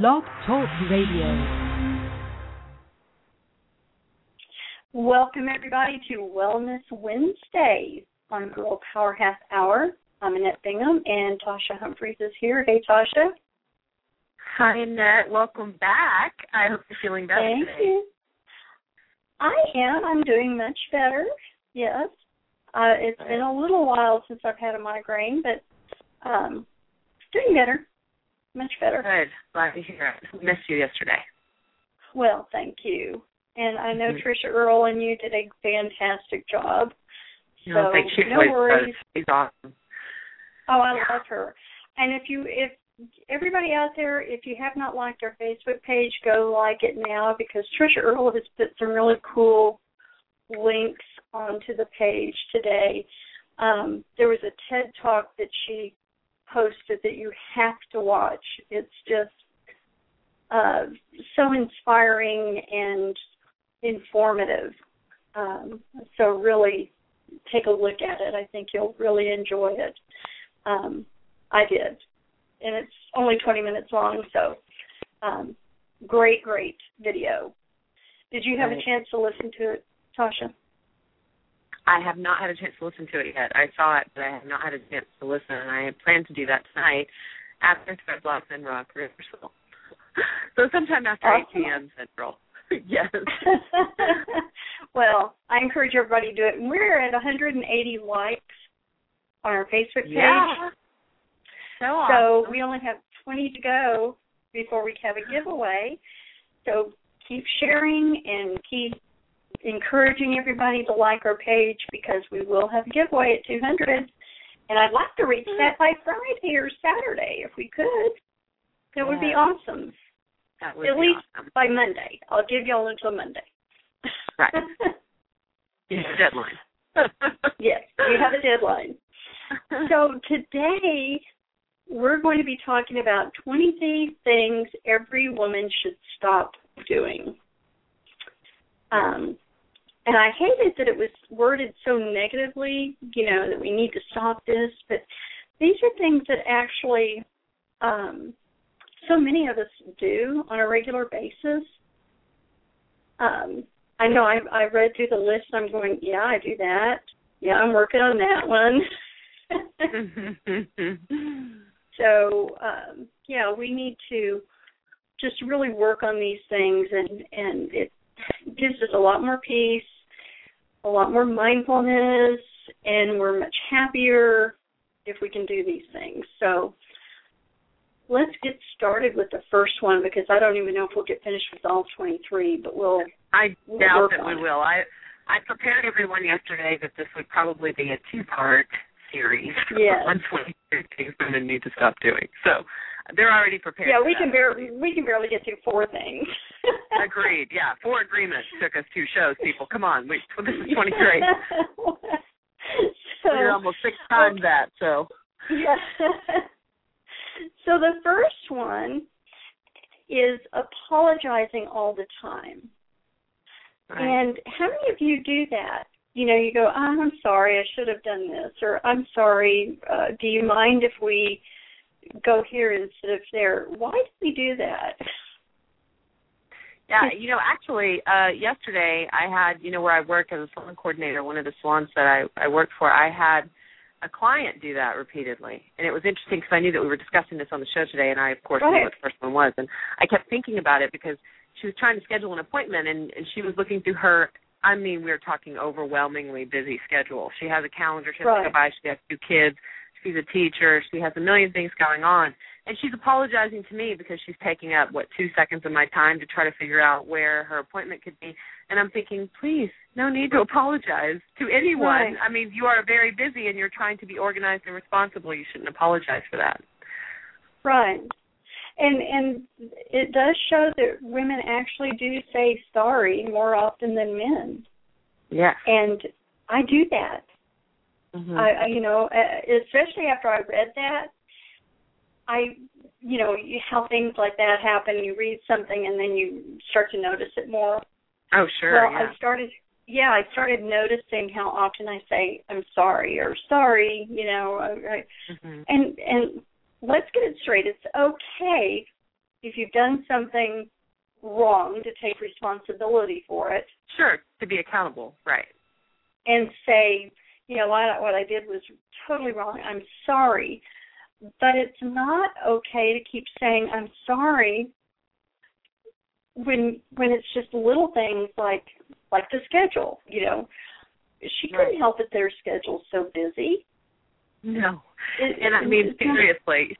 Blog Talk Radio. Welcome, everybody, to Wellness Wednesday on Girl Power Half Hour. I'm Annette Bingham, and Tasha Humphreys is here. Hey, Tasha. Hi, Annette. Welcome back. I hope you're feeling better Thank today. you. I am. I'm doing much better. Yes. Uh, it's been a little while since I've had a migraine, but um, doing better. Much better. Good. Glad to hear it. Missed you yesterday. Well, thank you. And I know Mhm. Trisha Earl and you did a fantastic job. You So, thank she no worries. She's awesome. Oh, I Yeah. love her. And if you if everybody out there, if you have not liked our Facebook page, go like it now because Trisha Earl has put some really cool links onto the page today. Um, there was a TED talk that she posted that you have to watch. It's just uh, so inspiring and informative. Um, so really take a look at it. I think you'll really enjoy it. Um, I did, and it's only 20 minutes long, so um, great, great video. Did you have a chance to listen to it, Tasha? I have not had a chance to listen to it yet. I saw it, but I have not had a chance to listen, and I plan to do that tonight after Threads Locks and Rock Rehearsal. so sometime after Awesome. 8 p.m. Central. yes. well, I encourage everybody to do it. And We're at 180 likes on our Facebook page. Yeah. So So we only have 20 to go before we have a giveaway. So keep sharing and keep encouraging everybody to like our page because we will have a giveaway at 200. And I'd like to reach that by Friday or Saturday if we could. That would be awesome. that would At least awesome. by Monday. I'll give y'all until Monday. Right. Yeah, deadline. yes, we have a deadline. So today we're going to be talking about 20 things every woman should stop doing. Um, and I hated that it was worded so negatively, you know, that we need to stop this, but these are things that actually um, so many of us do on a regular basis. Um, I know I, I read through the list. I'm going, yeah, I do that. Yeah, I'm working on that one. so um yeah we need to just really work on these things and and it gives us a lot more peace a lot more mindfulness and we're much happier if we can do these things so let's get started with the first one because i don't even know if we'll get finished with all 23 but we'll I We'll doubt that we it. will. I I prepared everyone yesterday that this would probably be a two part series Yes. on twenty things women need to stop doing. So they're already prepared. yeah we can barely we can barely get through four things Agreed. Yeah, four agreements took us two shows. People, come on. We, this is twenty three. so We're almost six times that. So Yeah. so the first one is apologizing all the time. right. And how many of you do that? You know, you go, oh, I'm sorry, I should have done this, or I'm sorry, uh, do you mind if we go here instead of there? Why do we do that? Yeah, you know, actually, uh yesterday I had, you know, where I work as a salon coordinator, one of the salons that I I worked for, I had a client do that repeatedly, and it was interesting because I knew that we were discussing this on the show today, and I of course knew what the first one was, and I kept thinking about it because she was trying to schedule an appointment, and and she was looking through her. I mean, we were talking overwhelmingly busy schedule. She has a calendar. She has to Right. go by. She has two kids. She's a teacher. She has a million things going on and she's apologizing to me because she's taking up what two seconds of my time to try to figure out where her appointment could be and i'm thinking please no need to apologize to anyone Right. i mean you are very busy and you're trying to be organized and responsible you shouldn't apologize for that Right. And and it does show that women actually do say sorry more often than men. yes And I do that. Mhm. I, I you know, especially after I read that, I you know, you, how things like that happen, you read something and then you start to notice it more. oh sure well, yeah I started yeah, I started noticing how often I say I'm sorry or sorry, you know, Mhm. and and let's get it straight. It's okay if you've done something wrong to take responsibility for it Sure, to be accountable, right? and say, you know, what what I did was totally wrong. I'm sorry. But it's not okay to keep saying I'm sorry when when it's just little things like like the schedule, you know. She couldn't help it their schedule's so busy. No. It- And I mean, seriously,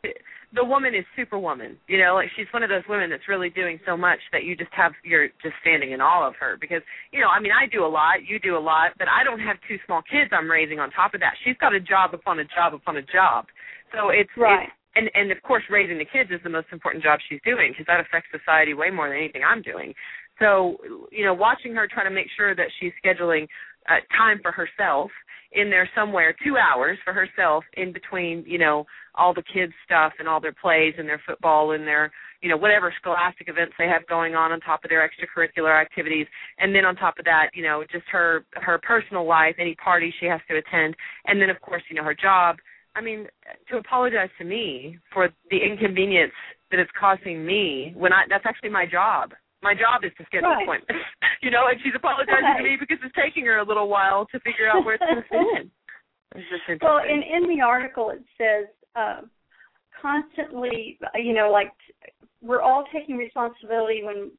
the woman is superwoman. You know, like she's one of those women that's really doing so much that you just have you're just standing in awe of her because you know, I mean, I do a lot, you do a lot, but I don't have two small kids I'm raising on top of that. She's got a job upon a job upon a job. So it's Right. It's, and and of course, raising the kids is the most important job she's doing because that affects society way more than anything I'm doing. So, you know, watching her try to make sure that she's scheduling uh, time for herself in there somewhere, two hours for herself in between, you know, all the kids' stuff and all their plays and their football and their, you know, whatever scholastic events they have going on on top of their extracurricular activities, and then on top of that, you know, just her her personal life, any parties she has to attend, and then of course, you know, her job. I mean, to apologize to me for the inconvenience that it's costing me when I that's actually my job. My job is to schedule Right. appointments. you know, and she's apologizing to me because it's taking her a little while to figure out where it's going to fit in. It's just. Well, in in the article it says um, constantly, you know, like we're all taking responsibility when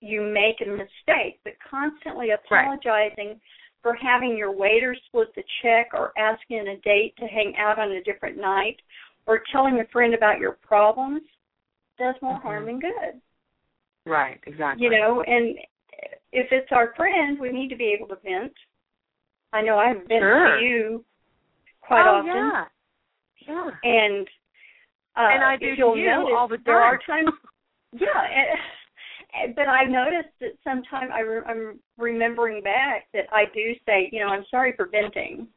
you make a mistake, but constantly apologizing for having your waiter split the check or asking a date to hang out on a different night or telling a friend about your problems does more Mhm. harm than good. right, exactly. You know, and if it's our friend, we need to be able to vent. I know I've vented Sure. to you quite oh, often Yeah. Yeah. and uh, And I do to you notice, all the There are times, yeah, but I noticed that sometimes I re- I'm remembering back that I do say, you know, I'm sorry for venting.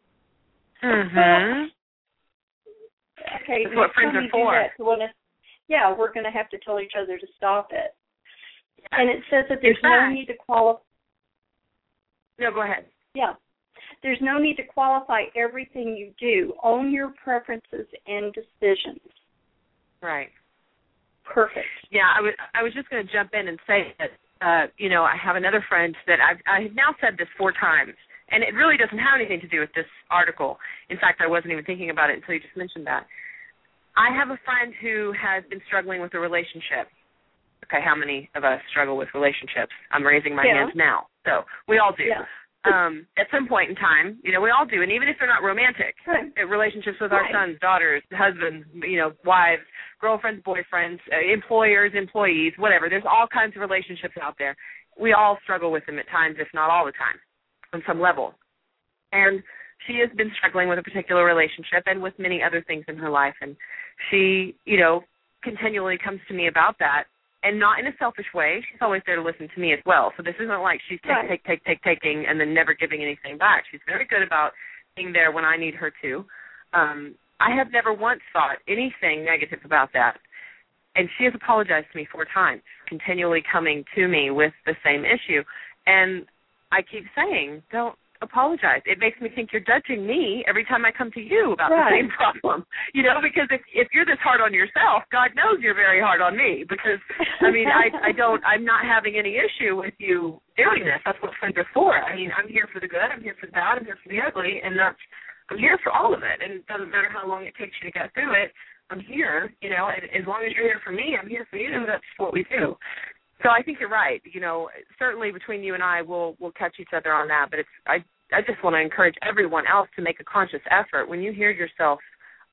Mhm. Okay, That's what friends are for. that, we're gonna, yeah, we're going to have to tell each other to stop it. And it says that there's no need to qualify. No, go ahead. Yeah. There's no need to qualify everything you do. Own your preferences and decisions. Right. Perfect. Yeah, I was I was just going to jump in and say that uh, you know I have another friend that I've I have now said this four times, and it really doesn't have anything to do with this article. In fact, I wasn't even thinking about it until you just mentioned that. I have a friend who has been struggling with a relationship. Okay, how many of us struggle with relationships? I'm raising my Yeah. hands now. So we all do. Yeah. Um, at some point in time, you know, we all do, and even if they're not romantic, Right. relationships with our Right. sons, daughters, husbands, you know, wives, girlfriends, boyfriends, uh, employers, employees, whatever. There's all kinds of relationships out there. We all struggle with them at times, if not all the time, on some level. And she has been struggling with a particular relationship and with many other things in her life. And she, you know, continually comes to me about that. And not in a selfish way. She's always there to listen to me as well. So this isn't like she's take, Right. take, take, take, taking, and then never giving anything back. She's very good about being there when I need her to. Um, I have never once thought anything negative about that. And she has apologized to me four times, continually coming to me with the same issue. And I keep saying, don't apologize. It makes me think you're judging me every time I come to you about Right. the same problem. You know, because if if you're this hard on yourself, God knows you're very hard on me. Because I mean, I I don't I'm not having any issue with you doing this. That's what friends are for. I mean, I'm here for the good. I'm here for the bad. I'm here for the ugly, and that's I'm here for all of it. And it doesn't matter how long it takes you to get through it. I'm here. You know, and as long as you're here for me, I'm here for you. That's what we do. So I think you're right. You know, certainly between you and I, we'll we'll catch each other on that. But it's I I just want to encourage everyone else to make a conscious effort when you hear yourself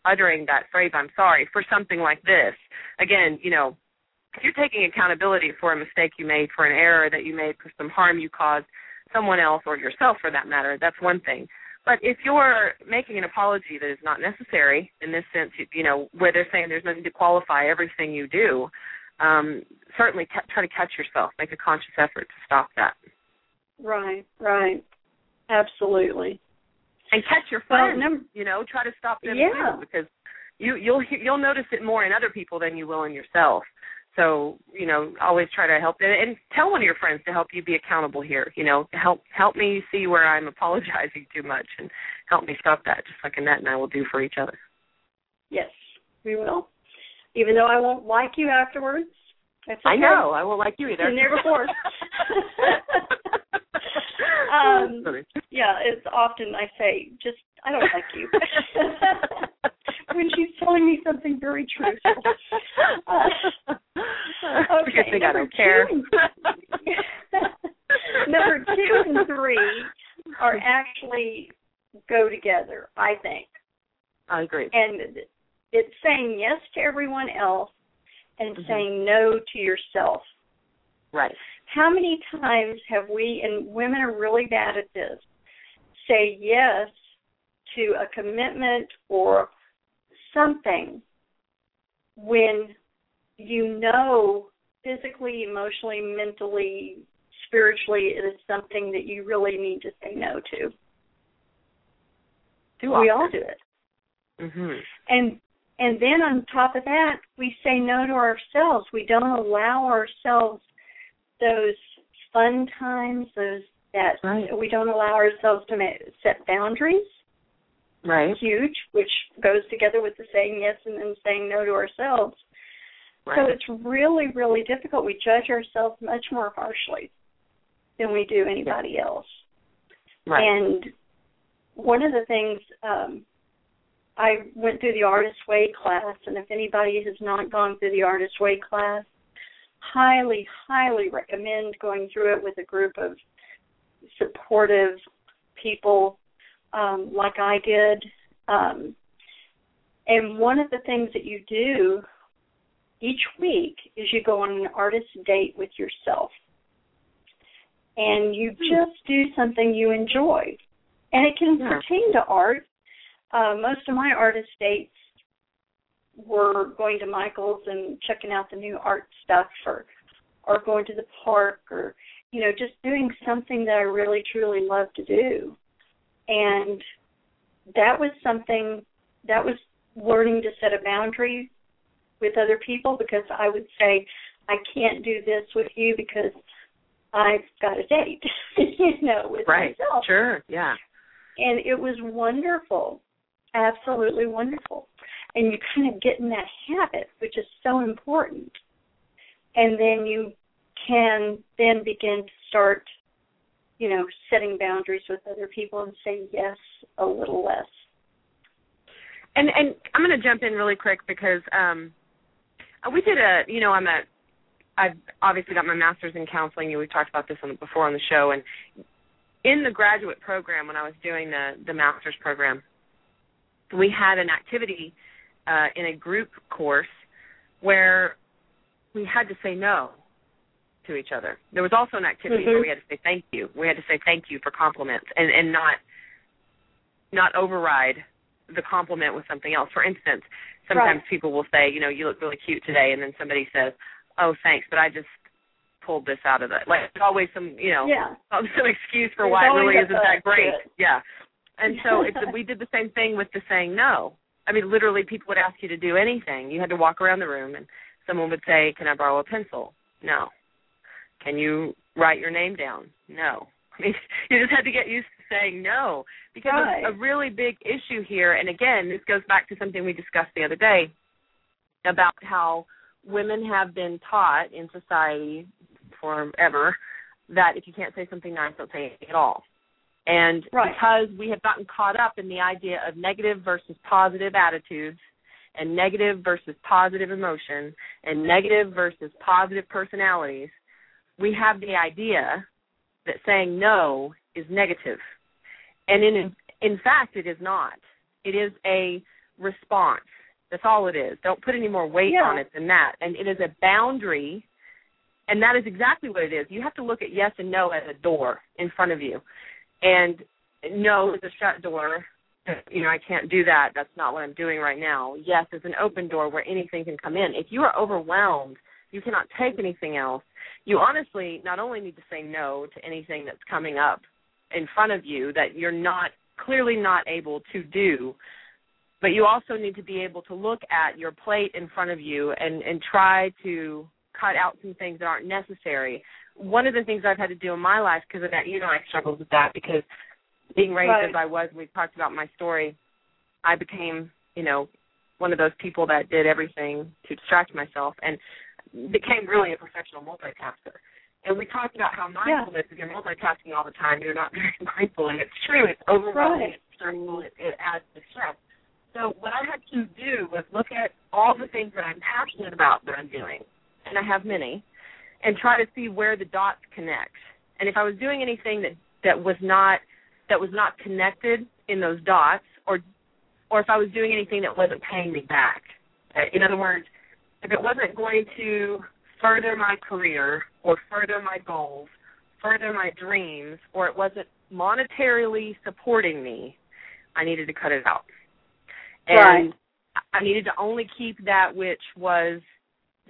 uttering that phrase "I'm sorry" for something like this. Again, you know, if you're taking accountability for a mistake you made, for an error that you made, for some harm you caused someone else or yourself for that matter, that's one thing. But if you're making an apology that is not necessary in this sense, you, you know, where they're saying there's nothing to qualify everything you do, um, certainly ca- try to catch yourself. Make a conscious effort to stop that, Right, right. Absolutely. and catch your Well, number you know, try to stop them Yeah. too, because you you'll you'll notice it more in other people than you will in yourself. So you know, always try to help and, and tell one of your friends to help you be accountable here. You know, help help me see where I'm apologizing too much, and help me stop that, just like Annette and I will do for each other. Yes, we will. Even though I won't like you afterwards, That's okay. I know. I won't like you either. Been there before. um, yeah, it's often I say, just I don't like you. when she's telling me something very truthful. Uh, okay, I don't care. number two and three are actually go together, I think. I agree. And it's saying yes to everyone else and Mhm. saying no to yourself. Right. How many times have we, and women are really bad at this, say yes to a commitment or something when you know physically, emotionally, mentally, spiritually it is something that you really need to say no to. Too we all do it. Mm-hmm. And and then on top of that, we say no to ourselves. We don't allow ourselves those fun times, those that Right. we don't allow ourselves to ma- set boundaries. Right. Huge, which goes together with the saying yes and then saying no to ourselves. Right. So it's really, really difficult. We judge ourselves much more harshly than we do anybody else. right. And one of the things um, I went through the Artist Way class, and if anybody has not gone through the Artist Way class, highly, highly recommend going through it with a group of supportive people um, like I did. Um, and one of the things that you do each week is you go on an artist date with yourself. And you just do something you enjoy. And it can Yeah. pertain to art. Uh, most of my artist dates were going to Michael's and checking out the new art stuff or or going to the park or you know just doing something that I really truly love to do. And that was something that was learning to set a boundary with other people because I would say I can't do this with you because I've got a date, you know, with right. myself Sure. Yeah. and it was wonderful absolutely wonderful and you kind of get in that habit which is so important and then you can then begin to start you know setting boundaries with other people and say yes a little less And and I'm going to jump in really quick because um we did a you know I'm a I've obviously got my master's in counseling. We've talked about this on, before on the show, and in the graduate program when I was doing the the master's program, we had an activity uh, in a group course where we had to say no to each other. There was also an activity where Mhm. we had to say thank you. We had to say thank you for compliments and and not not override the compliment with something else. For instance, sometimes Right. people will say, you know, you look really cute today, and then somebody says, oh, thanks, but I just pulled this out of it. Like there's always some, you know, yeah some excuse for There's why it really isn't that great. Yeah. And so it's, we did the same thing with the saying no. I mean, literally, people would ask you to do anything. You had to walk around the room, and someone would say, "Can I borrow a pencil?" No. Can you write your name down? No. I mean, you just had to get used to saying no because Right. a, a really big issue here. And again, this goes back to something we discussed the other day about how women have been taught in society forever that if you can't say something nice, don't say it at all. And Right. because we have gotten caught up in the idea of negative versus positive attitudes and negative versus positive emotion and negative versus positive personalities, we have the idea that saying no is negative. And in in fact it is not. It is a response. That's all it is. Don't put any more weight Yeah. on it than that. And it is a boundary and that is exactly what it is. You have to look at yes and no as a door in front of you. And no is a shut door. You know, I can't do that. That's not what I'm doing right now. Yes is an open door where anything can come in. If you are overwhelmed, you cannot take anything else. You honestly not only need to say no to anything that's coming up in front of you that you're not clearly not able to do, but you also need to be able to look at your plate in front of you and and try to cut out some things that aren't necessary. One of the things I've had to do in my life because of that, you know, I struggled with that because being raised Right. as I was, we talked about my story. I became, you know, one of those people that did everything to distract myself, and became really a professional multitasker. And we talked about how mindfulness, yeah. if you're multitasking all the time, you're not very mindful. And it's true, it's overwhelming, right. it's stressful, it, it adds to stress. So what I had to do was look at all the things that I'm passionate about that I'm doing, and I have many, and try to see where the dots connect. And if I was doing anything that that was not that was not connected in those dots, or or if I was doing anything that wasn't paying me back. Uh, in other words, if it wasn't going to further my career or further my goals, further my dreams, or it wasn't monetarily supporting me, I needed to cut it out. And right. I needed to only keep that which was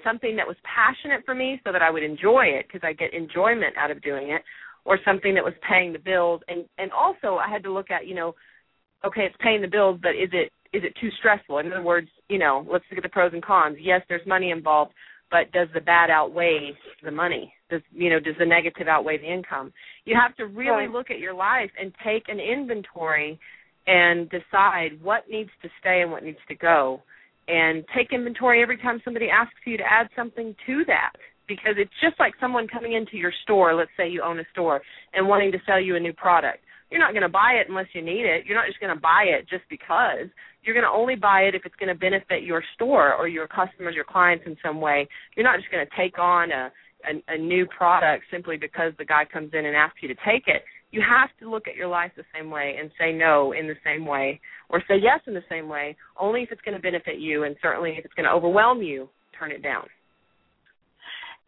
something that was passionate for me so that I would enjoy it because I get enjoyment out of doing it or something that was paying the bills and and also I had to look at, you know, okay, it's paying the bills, but is it is it too stressful? In other words, you know, let's look at the pros and cons. Yes, there's money involved, but does the bad outweigh the money? Does you know, does the negative outweigh the income? You have to really look at your life and take an inventory and decide what needs to stay and what needs to go. And take inventory every time somebody asks you to add something to that. Because it's just like someone coming into your store, let's say you own a store, and wanting to sell you a new product. You're not going to buy it unless you need it. You're not just going to buy it just because. You're going to only buy it if it's going to benefit your store or your customers, your clients in some way. You're not just going to take on a, a, a new product simply because the guy comes in and asks you to take it you have to look at your life the same way and say no in the same way or say yes in the same way only if it's going to benefit you and certainly if it's going to overwhelm you turn it down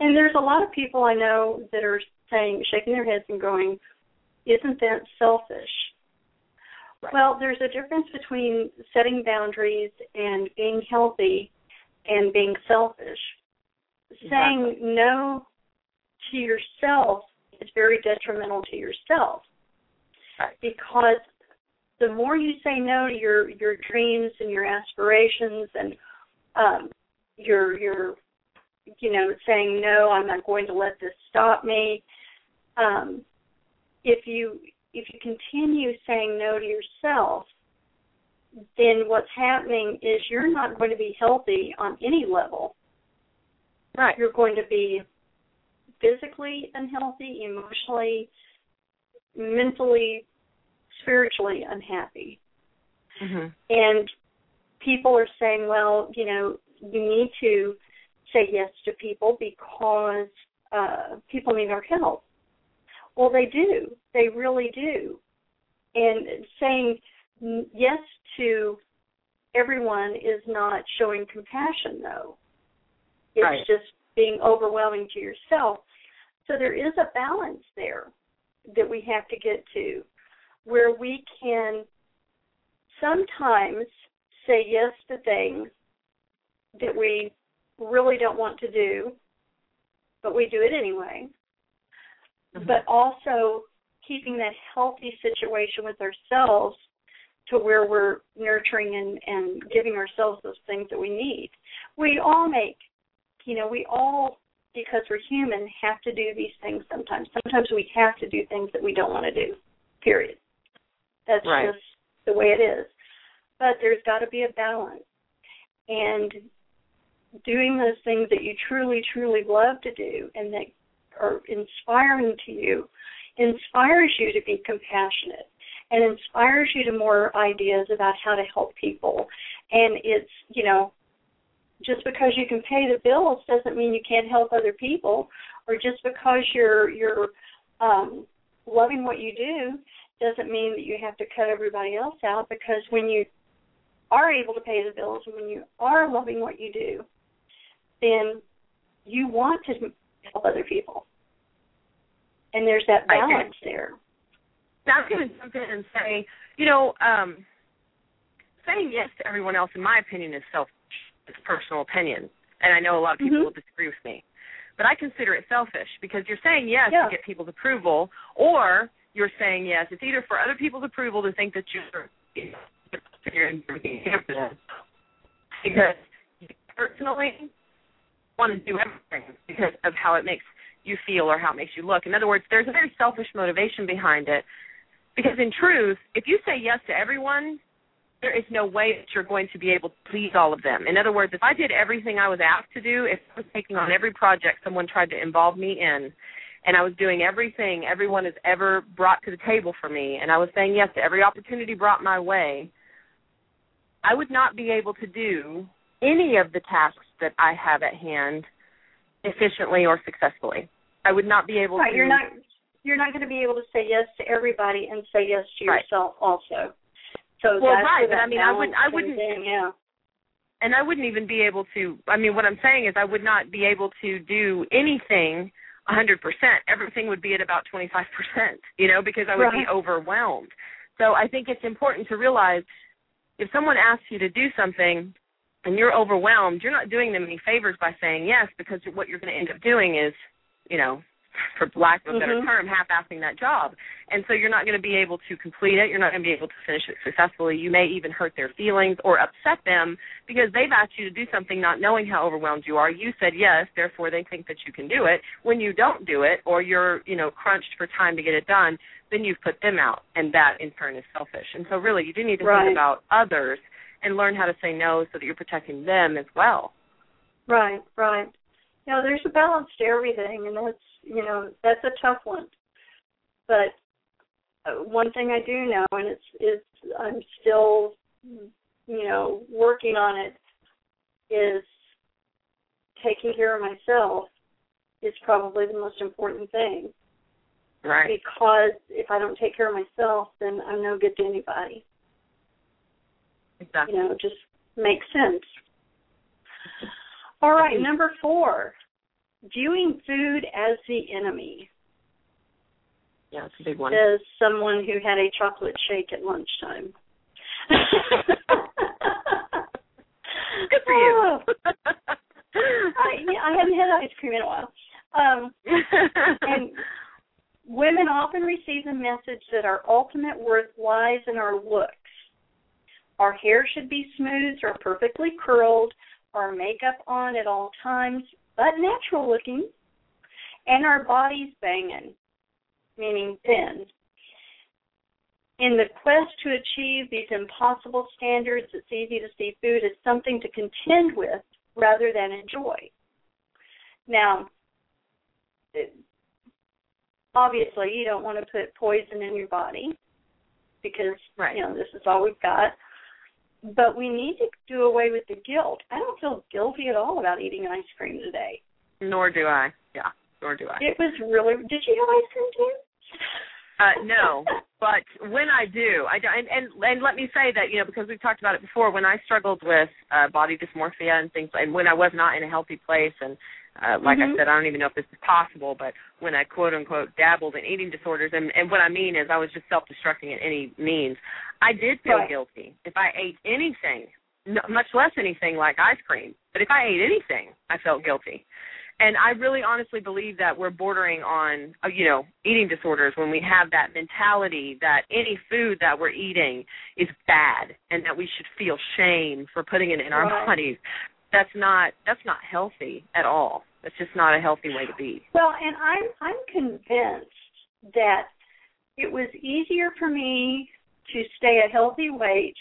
and there's a lot of people i know that are saying shaking their heads and going isn't that selfish right. well there's a difference between setting boundaries and being healthy and being selfish exactly. saying no to yourself is very detrimental to yourself. Right. because the more you say no to your your dreams and your aspirations and um your your you know saying no i'm not going to let this stop me um if you if you continue saying no to yourself then what's happening is you're not going to be healthy on any level. Right. You're going to be physically unhealthy, emotionally, mentally, spiritually unhappy. Mm-hmm. And people are saying, well, you know, you need to say yes to people because uh, people need our help. Well, they do. They really do. And saying yes to everyone is not showing compassion, though. It's right. just being overwhelming to yourself. So there is a balance there that we have to get to where we can sometimes say yes to things that we really don't want to do, but we do it anyway. Mm-hmm. But also keeping that healthy situation with ourselves to where we're nurturing and, and giving ourselves those things that we need. We all make, you know, we all because we're human, have to do these things sometimes. Sometimes we have to do things that we don't want to do. Period. That's right. just the way it is. But there's got to be a balance. And doing those things that you truly, truly love to do and that are inspiring to you inspires you to be compassionate and inspires you to more ideas about how to help people. And it's, you know, just because you can pay the bills doesn't mean you can't help other people or just because you're you're um loving what you do doesn't mean that you have to cut everybody else out because when you are able to pay the bills and when you are loving what you do then you want to help other people. And there's that balance there. Now i'm going to jump in and say you know um saying yes to everyone else in my opinion is self it's personal opinion, and I know a lot of people mm-hmm. will disagree with me. But I consider it selfish because you're saying yes yeah. to get people's approval, or you're saying yes. It's either for other people's approval to think that you're because you personally want to do everything because of how it makes you feel or how it makes you look. In other words, there's a very selfish motivation behind it. Because in truth, if you say yes to everyone, there is no way that you're going to be able to please all of them. In other words, if I did everything I was asked to do, if I was taking on every project someone tried to involve me in, and I was doing everything everyone has ever brought to the table for me, and I was saying yes to every opportunity brought my way, I would not be able to do any of the tasks that I have at hand efficiently or successfully. I would not be able right, to. You're not. You're not going to be able to say yes to everybody and say yes to Right. yourself also. So Well, that's right, but I mean, I wouldn't- I wouldn't- thing, yeah. and I wouldn't even be able to. I mean, what I'm saying is, I would not be able to do anything 100%. Everything would be at about 25%, you know, because I would be overwhelmed. So I think it's important to realize if someone asks you to do something and you're overwhelmed, you're not doing them any favors by saying yes, because what you're going to end up doing is, you know, for lack of a better Mhm. term, half-assing that job. And so you're not going to be able to complete it. You're not going to be able to finish it successfully. You may even hurt their feelings or upset them because they've asked you to do something not knowing how overwhelmed you are. You said yes, therefore they think that you can do it. When you don't do it or you're, you know, crunched for time to get it done, then you've put them out and that in turn is selfish. And so really you do need to Right. think about others and learn how to say no so that you're protecting them as well. Right, right. You know, there's a balance to everything, and that's you know that's a tough one. But uh, one thing I do know, and it's is I'm still you know working on it, is taking care of myself is probably the most important thing Right. because if I don't take care of myself, then I'm no good to anybody. Exactly. You know, just makes sense. All right, number four, viewing food as the enemy. Yeah, it's a big one. As someone who had a chocolate shake at lunchtime. Good for you. Oh, I, yeah, I haven't had ice cream in a while. Um, and women often receive the message that our ultimate worth lies in our looks. Our hair should be smooth or perfectly curled, our makeup on at all times, but natural looking, and our bodies banging, meaning thin. In the quest to achieve these impossible standards, it's easy to see food as something to contend with rather than enjoy. Now, it- obviously, you don't want to put poison in your body because Right. you know this is all we've got. But we need to do away with the guilt. I don't feel guilty at all about eating ice cream today. Nor do I. Yeah, nor do I. It was really. Did you have ice cream too? Uh, no, but when I do, I do, and, and and let me say that you know because we've talked about it before. When I struggled with uh, body dysmorphia and things, and when I was not in a healthy place, and uh, like Mhm. I said, I don't even know if this is possible, but when I quote unquote dabbled in eating disorders, and and what I mean is I was just self destructing at any means. I did feel Right. guilty if I ate anything, no, much less anything like ice cream. But if I ate anything, I felt guilty and I really honestly believe that we're bordering on, uh, you know, eating disorders when we have that mentality that any food that we're eating is bad and that we should feel shame for putting it in our Right. bodies. That's not that's not healthy at all. That's just not a healthy way to be. Well, and I'm I'm convinced that it was easier for me to stay a healthy weight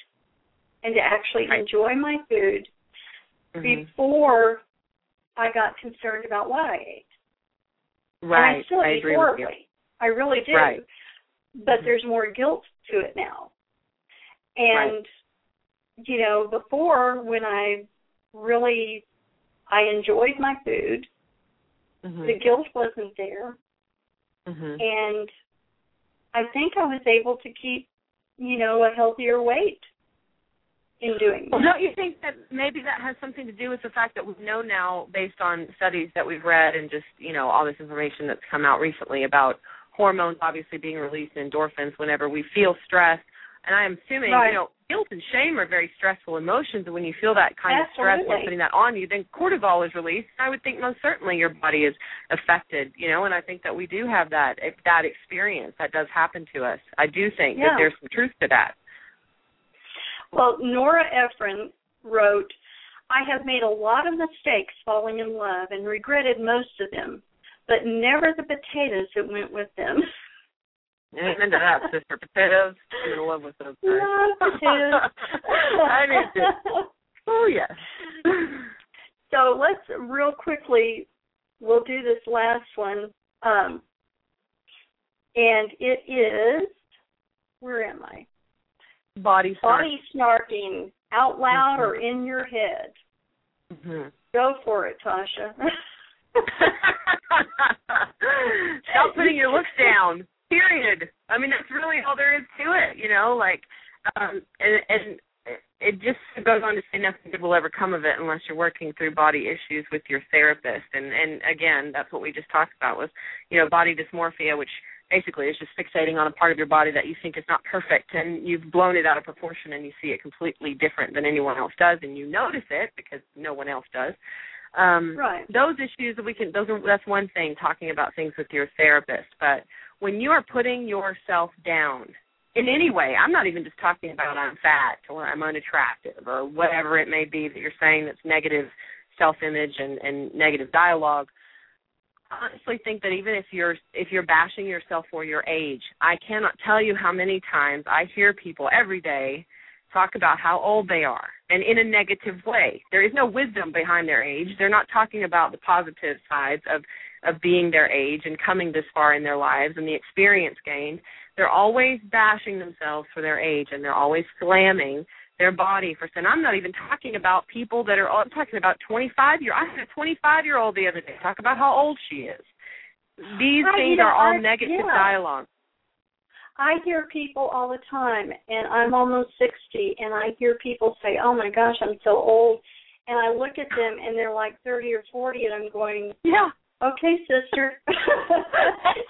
and to actually Right. enjoy my food Mhm. before I got concerned about what I ate. And I Right. still I eat agree with you. horribly. I really do. Right. But Mhm. there's more guilt to it now. And you know, before when I really I enjoyed my food, Mhm. the guilt wasn't there. Mhm. and I think I was able to keep, you know, a healthier weight in doing that. Well, don't you think that maybe that has something to do with the fact that we know now, based on studies that we've read and just you know all this information that's come out recently about hormones obviously being released, endorphins whenever we feel stress, and I am assuming Right. you know guilt and shame are very stressful emotions, and when you feel that kind of stress Absolutely. and putting that on you, then cortisol is released. And I would think most certainly your body is affected, you know, and I think that we do have that that experience that does happen to us. I do think Yeah. that there's some truth to that. Well, Nora Ephron wrote, I have made a lot of mistakes falling in love and regretted most of them, but never the potatoes that went with them. Amen to that, sister. Potatoes. I'm in love with those. Guys. Love potatoes. I do too. Oh yes. so let's real quickly. We'll do this last one, um, and it is. Where am I? Body snark. Body snarking out loud or in your head. Mm-hmm. Go for it, Tasha. Stop putting your looks down. Period. I mean, that's really all there is to it. You know, like, um, and, and it just goes on to say nothing good will ever come of it unless you're working through body issues with your therapist. And and again, that's what we just talked about was, you know, body dysmorphia, which basically is just fixating on a part of your body that you think is not perfect and you've blown it out of proportion and you see it completely different than anyone else does and you notice it because no one else does um right. those issues that we can those are that's one thing talking about things with your therapist but when you are putting yourself down in any way i'm not even just talking about i'm fat or i'm unattractive or whatever it may be that you're saying that's negative self image and and negative dialogue I honestly think that even if you're if you're bashing yourself for your age, I cannot tell you how many times I hear people every day talk about how old they are and in a negative way. There is no wisdom behind their age. They're not talking about the positive sides of of being their age and coming this far in their lives and the experience gained. They're always bashing themselves for their age and they're always slamming their body for sin. I'm not even talking about people that are. I'm talking about 25 year. I had a 25 year old the other day talk about how old she is. These Right, things you know, are all I- negative yeah. dialogue. I hear people all the time, and I'm almost 60, and I hear people say, "Oh my gosh, I'm so old," and I look at them, and they're like 30 or 40, and I'm going, Yeah. "Okay, sister."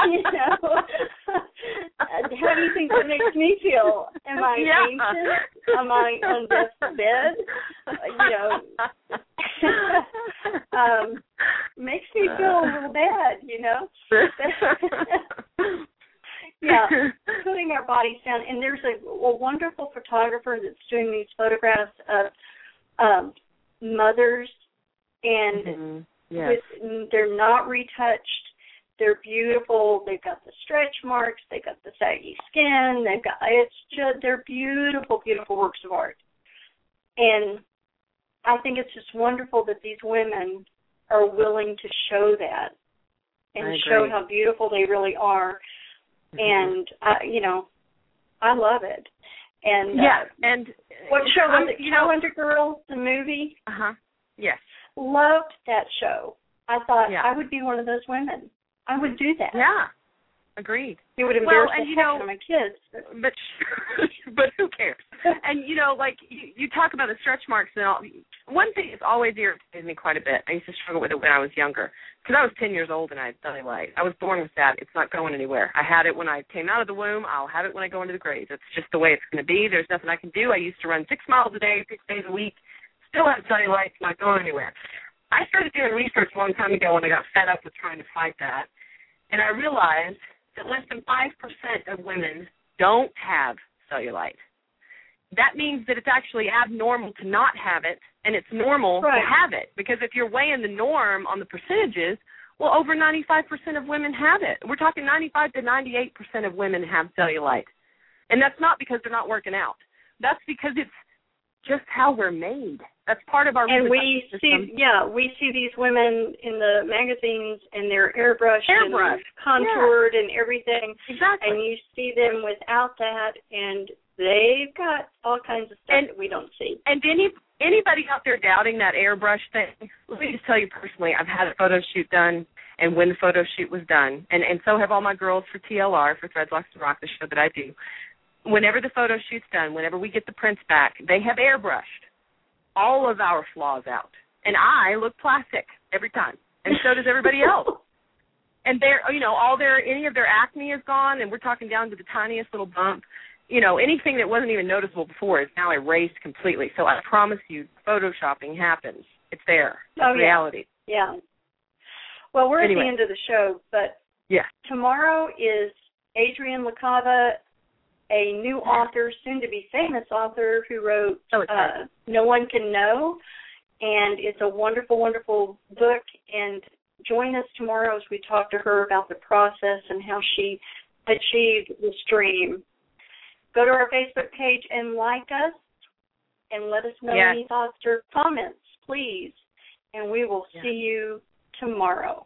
you know, how do you think that makes me feel? Am I Yeah. ancient? Am I on deathbed? You know, um, makes me feel a little bad. You know. Yeah. putting our bodies down. And there's a, a wonderful photographer that's doing these photographs of um, mothers, and Mhm. Yes. with, they're not retouched. They're beautiful. They've got the stretch marks. They've got the saggy skin. They've got it's just they're beautiful, beautiful works of art. And I think it's just wonderful that these women are willing to show that and show how beautiful they really are Mhm. and I, you know, I love it. And yeah, uh, and what show was it? You know. Calendar Girls, the movie. Uh huh. Yes. Loved that show. I thought Yeah. I would be one of those women. I would do that. Yeah. Agreed. It would Well, embarrass and the you know- my kids. But but but who cares? And you know, like you, you talk about the stretch marks and all. One thing that's always irritated me quite a bit. I used to struggle with it when I was younger because I was ten years old and I had cellulite. I was born with that. It's not going anywhere. I had it when I came out of the womb. I'll have it when I go into the grave. It's just the way it's going to be. There's nothing I can do. I used to run six miles a day, six days a week. Still have cellulite. It's not going anywhere. I started doing research a long time ago when I got fed up with trying to fight that, and I realized that less than five percent of women don't have cellulite. That means that it's actually abnormal to not have it, and it's normal Right. to have it. Because if you're weighing the norm on the percentages, well, over 95% of women have it. We're talking 95 to 98% of women have cellulite. And that's not because they're not working out. That's because it's just how we're made. That's part of our and we reproductive see, system. yeah, we see these women in the magazines, and they're airbrushed, Airbrushed, and contoured, and everything. Exactly. And you see them without that, and they've got all kinds of stuff And- that we don't see. And any anybody out there doubting that airbrush thing, let me just tell you personally, I've had a photo shoot done, and when the photo shoot was done, and and so have all my girls for TLR for Threads Locks and Rock, the show that I do. Whenever the photo shoot's done, whenever we get the prints back, they have airbrushed all of our flaws out, and I look plastic every time, and so does everybody else. and they're you know all their any of their acne is gone and we're talking down to the tiniest little bump you know anything that wasn't even noticeable before is now erased completely so i promise you photoshopping happens it's there it's Oh, yeah. reality Yeah. Well, we're Anyway. at the end of the show, but yeah tomorrow is Adrian LaCava, a new author, soon to be famous author, who wrote excited uh, No One Can Know. And it's a wonderful, wonderful book. And join us tomorrow as we talk to her about the process and how she achieved this dream. Go to our Facebook page and like us and let us know Yes. any thoughts or comments, please. And we will Yes. see you tomorrow.